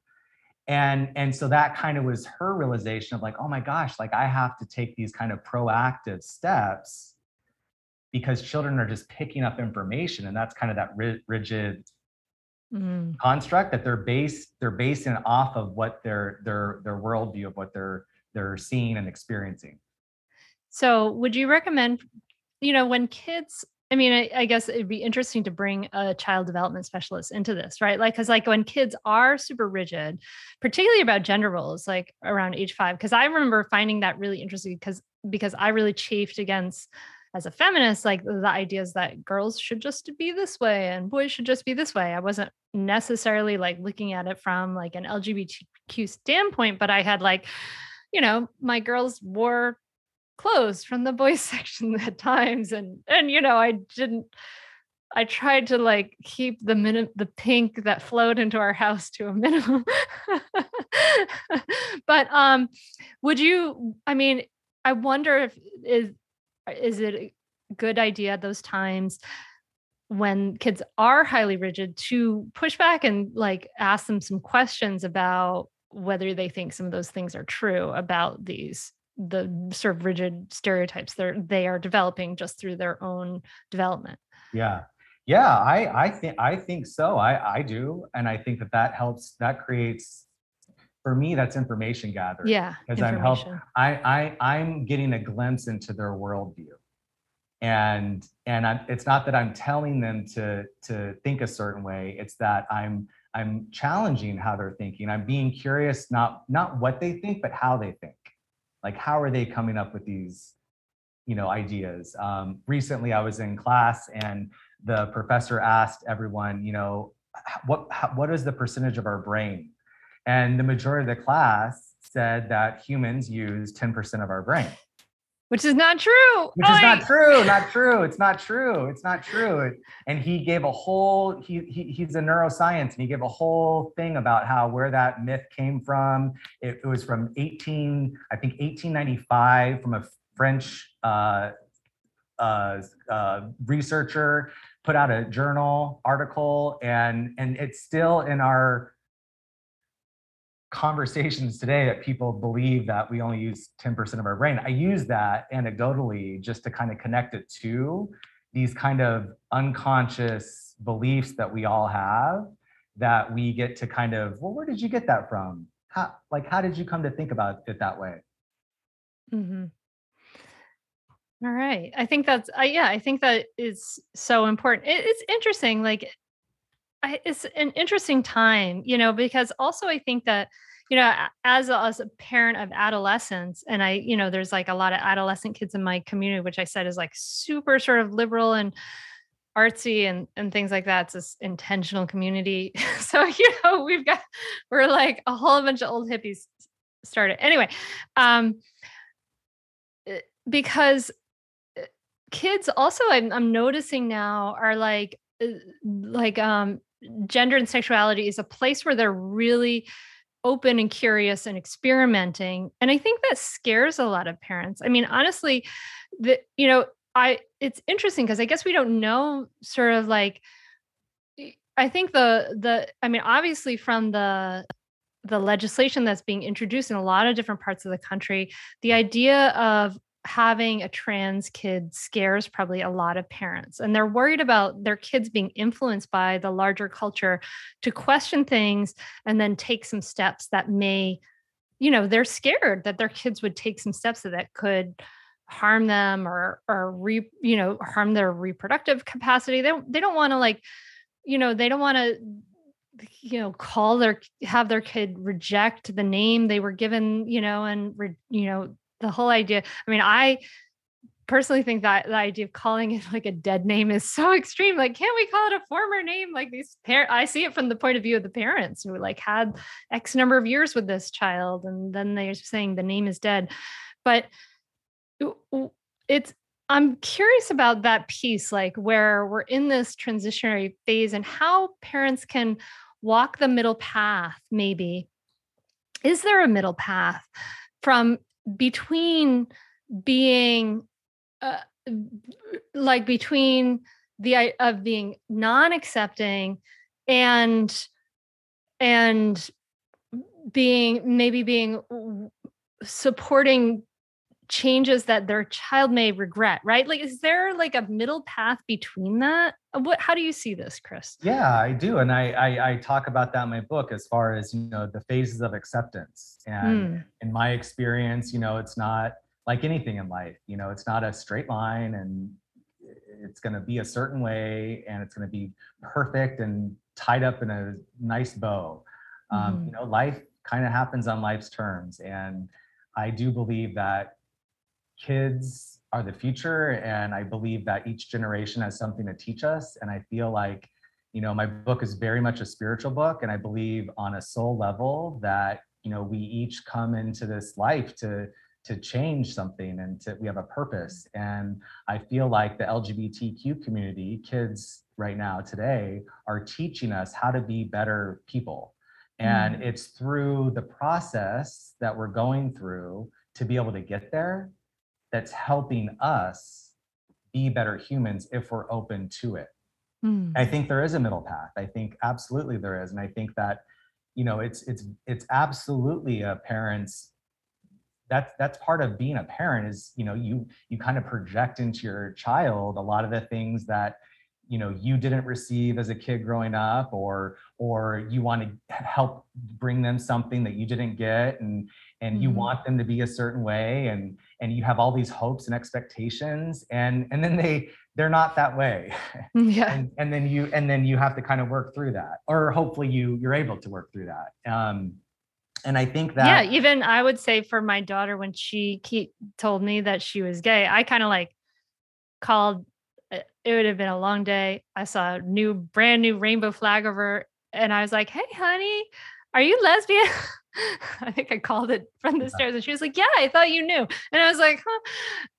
And and so that kind of was her realization of like oh my gosh like i have to take these kind of proactive steps because children are just picking up information. And that's kind of that rigid mm. construct that they're based they're basing off of what their their their worldview of what they're they're seeing and experiencing. So would you recommend you know when kids I mean, I, I, guess it'd be interesting to bring a child development specialist into this, right? Like, because like when kids are super rigid, particularly about gender roles, like around age five, because I remember finding that really interesting because because I really chafed against as a feminist, like the ideas that girls should just be this way and boys should just be this way. I wasn't necessarily like looking at it from like an LGBTQ standpoint, but I had like, you know, my girls wore clothes from the boys section at times and and you know i didn't i tried to like keep the minute the pink that flowed into our house to a minimum. But um would you i mean i wonder if is is it a good idea at those times when kids are highly rigid to push back and like ask them some questions about whether they think some of those things are true about these the sort of rigid stereotypes they're they are developing just through their own development. Yeah. Yeah i i think i think so i i do and i think that that helps that creates for me that's information gathering yeah because i'm helping i i i'm getting a glimpse into their worldview. And and I'm, it's not that i'm telling them to to think a certain way it's that i'm i'm challenging how they're thinking i'm being curious not not what they think but how they think like how are they coming up with these you know ideas? Um, recently i was in class and the professor asked everyone you know what what is the percentage of our brain? And the majority of the class said that humans use 10% of our brain which is not true. Which is not true. Not true. It's not true. It's not true. And he gave a whole. He, he he's a neuroscience, and he gave a whole thing about how where that myth came from. It, it was from 18, I think 1895, from a French uh, uh, uh, researcher put out a journal article, and and it's still in our conversations today that people believe that we only use 10% of our brain. I use that anecdotally just to kind of connect it to these kind of unconscious beliefs that we all have that we get to kind of, well, where did you get that from? How, like, how did you come to think about it that way? Mm-hmm. All right. I think that's, uh, yeah, I think that is so important. It, it's interesting. Like, I, it's an interesting time, you know, because also I think that, you know, as a, as a parent of adolescents, and I, you know, there's like a lot of adolescent kids in my community, which I said is like super sort of liberal and artsy and and things like that. It's this intentional community. so you know, we've got we're like a whole bunch of old hippies started anyway. Um, eh, because eh, kids also I'm, I'm noticing now are like eh, like um gender and sexuality is a place where they're really open and curious and experimenting and i think that scares a lot of parents. I mean honestly the you know i it's interesting because i guess we don't know sort of like i think the the i mean obviously from the the legislation that's being introduced in a lot of different parts of the country the idea of having a trans kid scares probably a lot of parents and they're worried about their kids being influenced by the larger culture to question things and then take some steps that may you know they're scared that their kids would take some steps that could harm them or or re, you know harm their reproductive capacity. They don't they don't want to like you know they don't want to you know call their have their kid reject the name they were given you know and re, you know the whole idea i mean i personally think that the idea of calling it like a dead name is so extreme. Like, can't we call it a former name? Like these parents, I see it from the point of view of the parents who like had X number of years with this child, and then they're saying the name is dead. But it's I'm curious about that piece, like where we're in this transitionary phase and how parents can walk the middle path, maybe. Is there a middle path from between being uh, like between the of being non-accepting and and being maybe being supporting changes that their child may regret right? Like is there like a middle path between that? What how do you see this chris? Yeah i do and i i, I talk about that in my book as far as you know the phases of acceptance. And mm. in my experience you know it's not like anything in life you know it's not a straight line and it's going to be a certain way and it's going to be perfect and tied up in a nice bow. Um, mm-hmm. you know life kind of happens on life's terms and i do believe that kids are the future and i believe that each generation has something to teach us and i feel like you know my book is very much a spiritual book and i believe on a soul level that you know we each come into this life to to change something and to, we have a purpose and i feel like the lgbtq community kids right now today are teaching us how to be better people and mm. it's through the process that we're going through to be able to get there that's helping us be better humans if we're open to it. Mm. I think there is a middle path. I think absolutely there is. And I think that, you know, it's it's it's absolutely a parent's that's that's part of being a parent is, you know, you you kind of project into your child a lot of the things that you know you didn't receive as a kid growing up or or you want to help bring them something that you didn't get and and you mm-hmm. want them to be a certain way and and you have all these hopes and expectations and and then they they're not that way. Yeah. And, and then you and then you have to kind of work through that or hopefully you you're able to work through that. Um and i think that yeah even i would say for my daughter when she told me that she was gay i kind of like called uh, it would have been a long day. I saw a new brand new rainbow flag over and i was like hey honey are you lesbian I think I called it from the stairs and she was like, Yeah, I thought you knew. And I was like, Huh.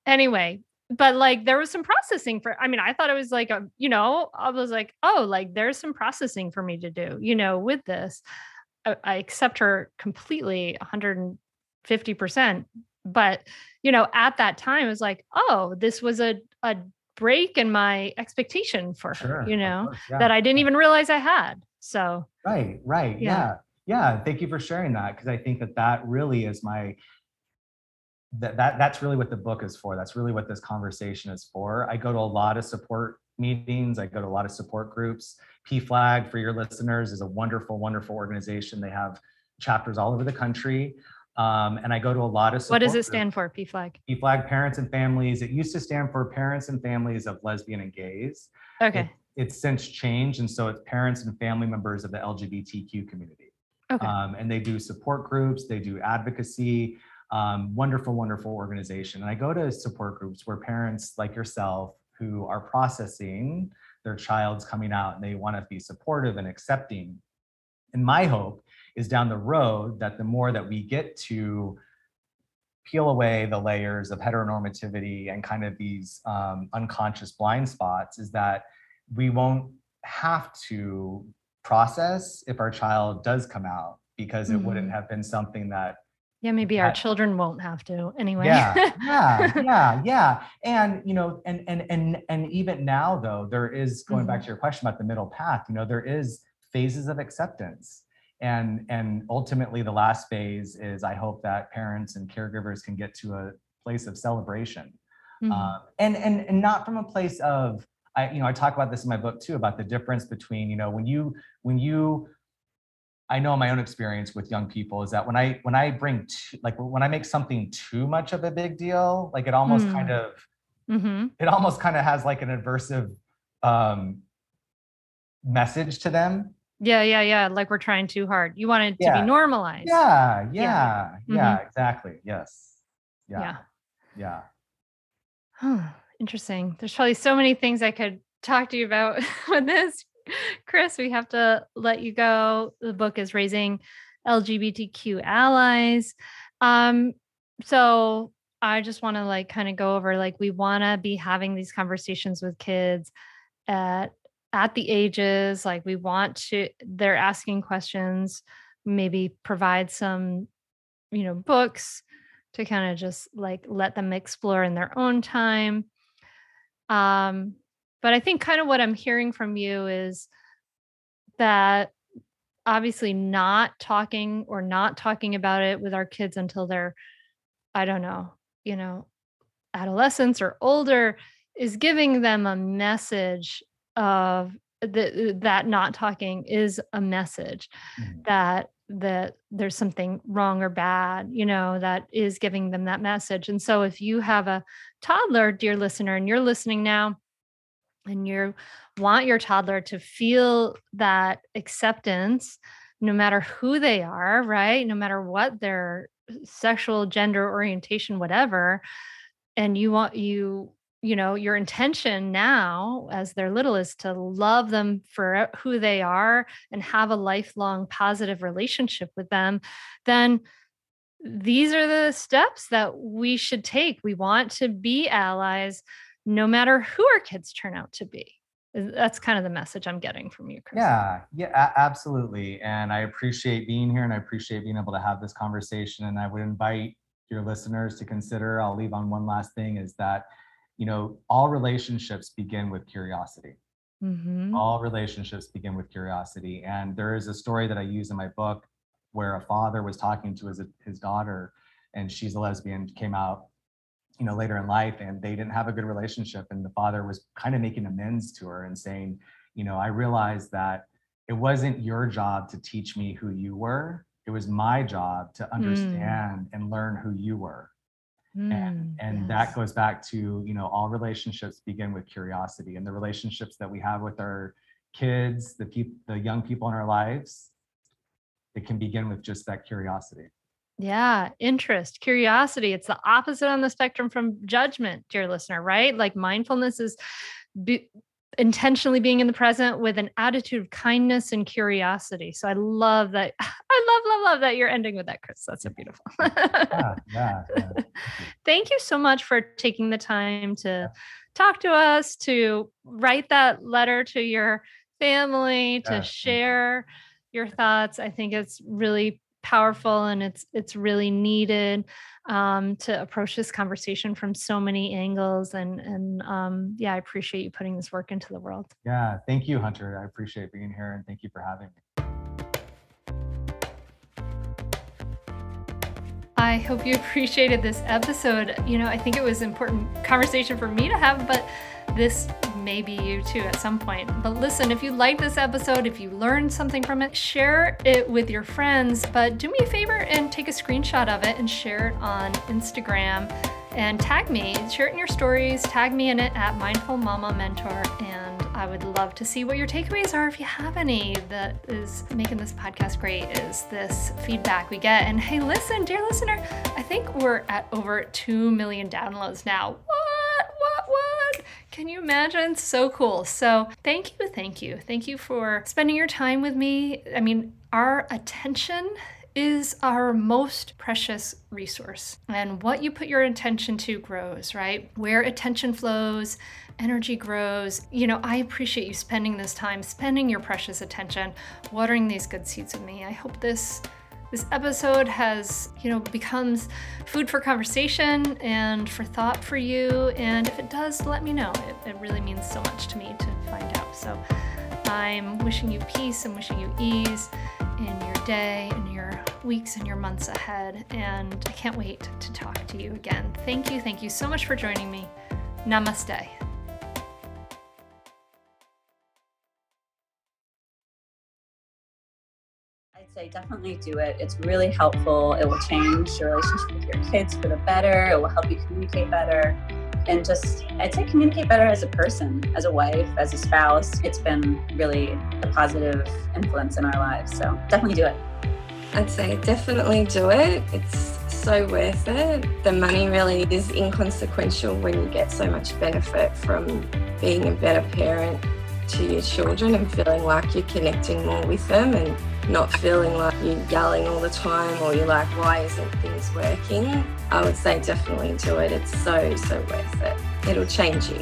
Anyway, but like there was some processing for, I mean, I thought it was like, a, you know, I was like, Oh, like there's some processing for me to do, you know, with this. I, I accept her completely 150%. But, you know, at that time, it was like, Oh, this was a, a break in my expectation for her, sure, you know, course, yeah. that I didn't even realize I had. So, right, right. yeah. yeah yeah thank you for sharing that because i think that that really is my that, that that's really what the book is for that's really what this conversation is for i go to a lot of support meetings i go to a lot of support groups PFLAG for your listeners is a wonderful wonderful organization they have chapters all over the country um, and I go to a lot of. What does it stand for? PFLAG. PFLAG Parents and Families. It used to stand for Parents and Families of Lesbian and Gays. Okay. It, it's since changed, and so it's parents and family members of the LGBTQ community. Okay. Um, and they do support groups, they do advocacy, um, wonderful, wonderful organization. And I go to support groups where parents like yourself who are processing their child's coming out and they want to be supportive and accepting. And my hope is down the road that the more that we get to peel away the layers of heteronormativity and kind of these um, unconscious blind spots, is that we won't have to process if our child does come out because it mm-hmm. wouldn't have been something that yeah maybe our children won't have to anyway yeah yeah yeah yeah and you know and and and and even now though there is going mm-hmm. back to your question about the middle path you know there is phases of acceptance and and ultimately the last phase is i hope that parents and caregivers can get to a place of celebration mm-hmm. um, and and and not from a place of I, you know, I talk about this in my book too about the difference between, you know, when you when you I know my own experience with young people is that when I when I bring like when I make something too much of a big deal, like it almost mm. kind of mm-hmm. it almost kind of has like an aversive um, message to them. Yeah, yeah, yeah. Like we're trying too hard. You want it yeah. to be normalized. Yeah, yeah, yeah, yeah mm-hmm. exactly. Yes. Yeah. Yeah. yeah. Interesting. There's probably so many things I could talk to you about with this. Chris, we have to let you go. The book is Raising LGBTQ Allies. Um, so I just want to like kind of go over like we want to be having these conversations with kids at at the ages like we want to they're asking questions maybe provide some you know books to kind of just like let them explore in their own time um but i think kind of what i'm hearing from you is that obviously not talking or not talking about it with our kids until they're i don't know you know adolescents or older is giving them a message of that that not talking is a message mm-hmm. that that there's something wrong or bad you know that is giving them that message. And so if you have a toddler dear listener and you're listening now and you want your toddler to feel that acceptance no matter who they are right? No matter what their uh, sexual gender orientation whatever and you want you you know your intention now as they're little is to love them for who they are and have a lifelong positive relationship with them then these are the steps that we should take we want to be allies no matter who our kids turn out to be that's kind of the message i'm getting from you Chris. yeah yeah absolutely and i appreciate being here and i appreciate being able to have this conversation and i would invite your listeners to consider i'll leave on one last thing is that you know, all relationships begin with curiosity. Mm-hmm. All relationships begin with curiosity. And there is a story that I use in my book where a father was talking to his, his daughter, and she's a lesbian, came out, you know, later in life, and they didn't have a good relationship. And the father was kind of making amends to her and saying, you know, I realized that it wasn't your job to teach me who you were. It was my job to mm. understand mm. and learn who you were mm, and yes. that goes back to you know all relationships begin with curiosity and the relationships that we have with our kids the people the young people in our lives it can begin with just that curiosity yeah interest curiosity it's the opposite on the spectrum from judgment dear listener right like mindfulness is be, intentionally being in the present with an attitude of kindness and curiosity. So I love that. I love, love, love that you're ending with that, Chris. That's so beautiful. yeah, yeah, yeah. Thank you so much for taking the time to talk to us, to write that letter to your family, to share your thoughts. I think it's really powerful and it's it's really needed um, to approach this conversation from so many angles and and um, yeah i appreciate you putting this work into the world. Yeah thank you hunter. I appreciate being here and thank you for having me I hope you appreciated this episode. You know, I think it was important conversation for me to have, but this may be you too at some point. But listen, if you liked this episode, if you learned something from it, share it with your friends. But do me a favor and take a screenshot of it and share it on Instagram and tag me. Share it in your stories, tag me in it at Mindful Mama Mentor, and I would love to see what your takeaways are if you have any that is making this podcast great is this feedback we get. And hey, listen, dear listener, I think we're at over 2 million downloads now. What? What? What? Can you imagine? So cool. So, thank you, thank you. Thank you for spending your time with me. I mean, our attention is our most precious resource. And what you put your attention to grows, right? Where attention flows, energy grows. You know, I appreciate you spending this time, spending your precious attention, watering these good seeds with me. I hope this this episode has, you know, becomes food for conversation and for thought for you. And if it does, let me know. It, it really means so much to me to find out. So I'm wishing you peace and wishing you ease in your day weeks and your months ahead. And I can't wait to talk to you again. Thank you. Thank you so much for joining me. Namaste. I'd say definitely do it. It's really helpful. It will change your relationship with your kids for the better. It will help you communicate better. And just, I'd say communicate better as a person, as a wife, as a spouse. It's been really a positive influence in our lives. So definitely do it. I'd say definitely do it. It's so worth it. The money really is inconsequential when you get so much benefit from being a better parent to your children and feeling like you're connecting more with them and not feeling like you're yelling all the time or you're like, why isn't things working? I would say definitely do it. It's so, so worth it. It'll change you.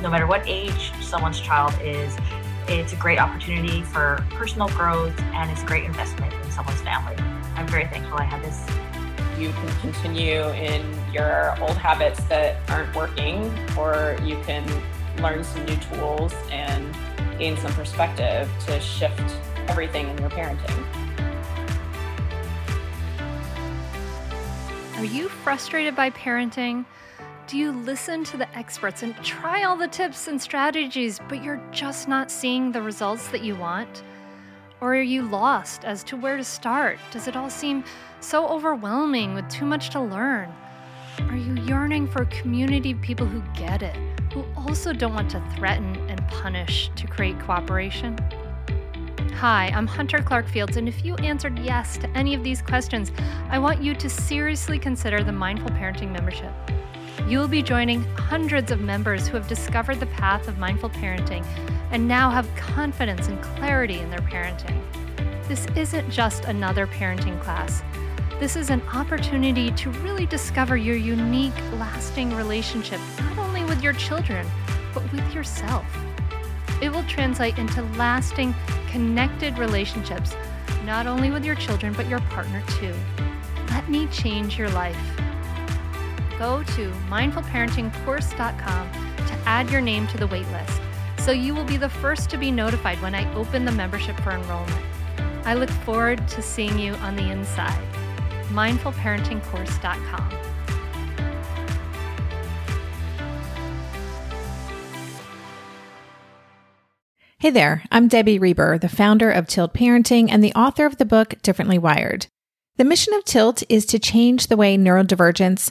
No matter what age someone's child is, it's a great opportunity for personal growth and it's a great investment in someone's family. I'm very thankful I had this. You can continue in your old habits that aren't working, or you can learn some new tools and gain some perspective to shift everything in your parenting. Are you frustrated by parenting? Do you listen to the experts and try all the tips and strategies, but you're just not seeing the results that you want? Or are you lost as to where to start? Does it all seem so overwhelming with too much to learn? Are you yearning for a community of people who get it, who also don't want to threaten and punish to create cooperation? Hi, I'm Hunter Clarke-Fields, and if you answered yes to any of these questions, I want you to seriously consider the Mindful Parenting membership. You'll be joining hundreds of members who have discovered the path of mindful parenting and now have confidence and clarity in their parenting. This isn't just another parenting class. This is an opportunity to really discover your unique, lasting relationship, not only with your children, but with yourself. It will translate into lasting, connected relationships, not only with your children, but your partner too. Let me change your life. Go to mindfulparentingcourse.com to add your name to the waitlist so you will be the first to be notified when I open the membership for enrollment. I look forward to seeing you on the inside. mindfulparentingcourse.com. Hey there, I'm Debbie Reber, the founder of Tilt Parenting and the author of the book Differently Wired. The mission of Tilt is to change the way neurodivergence,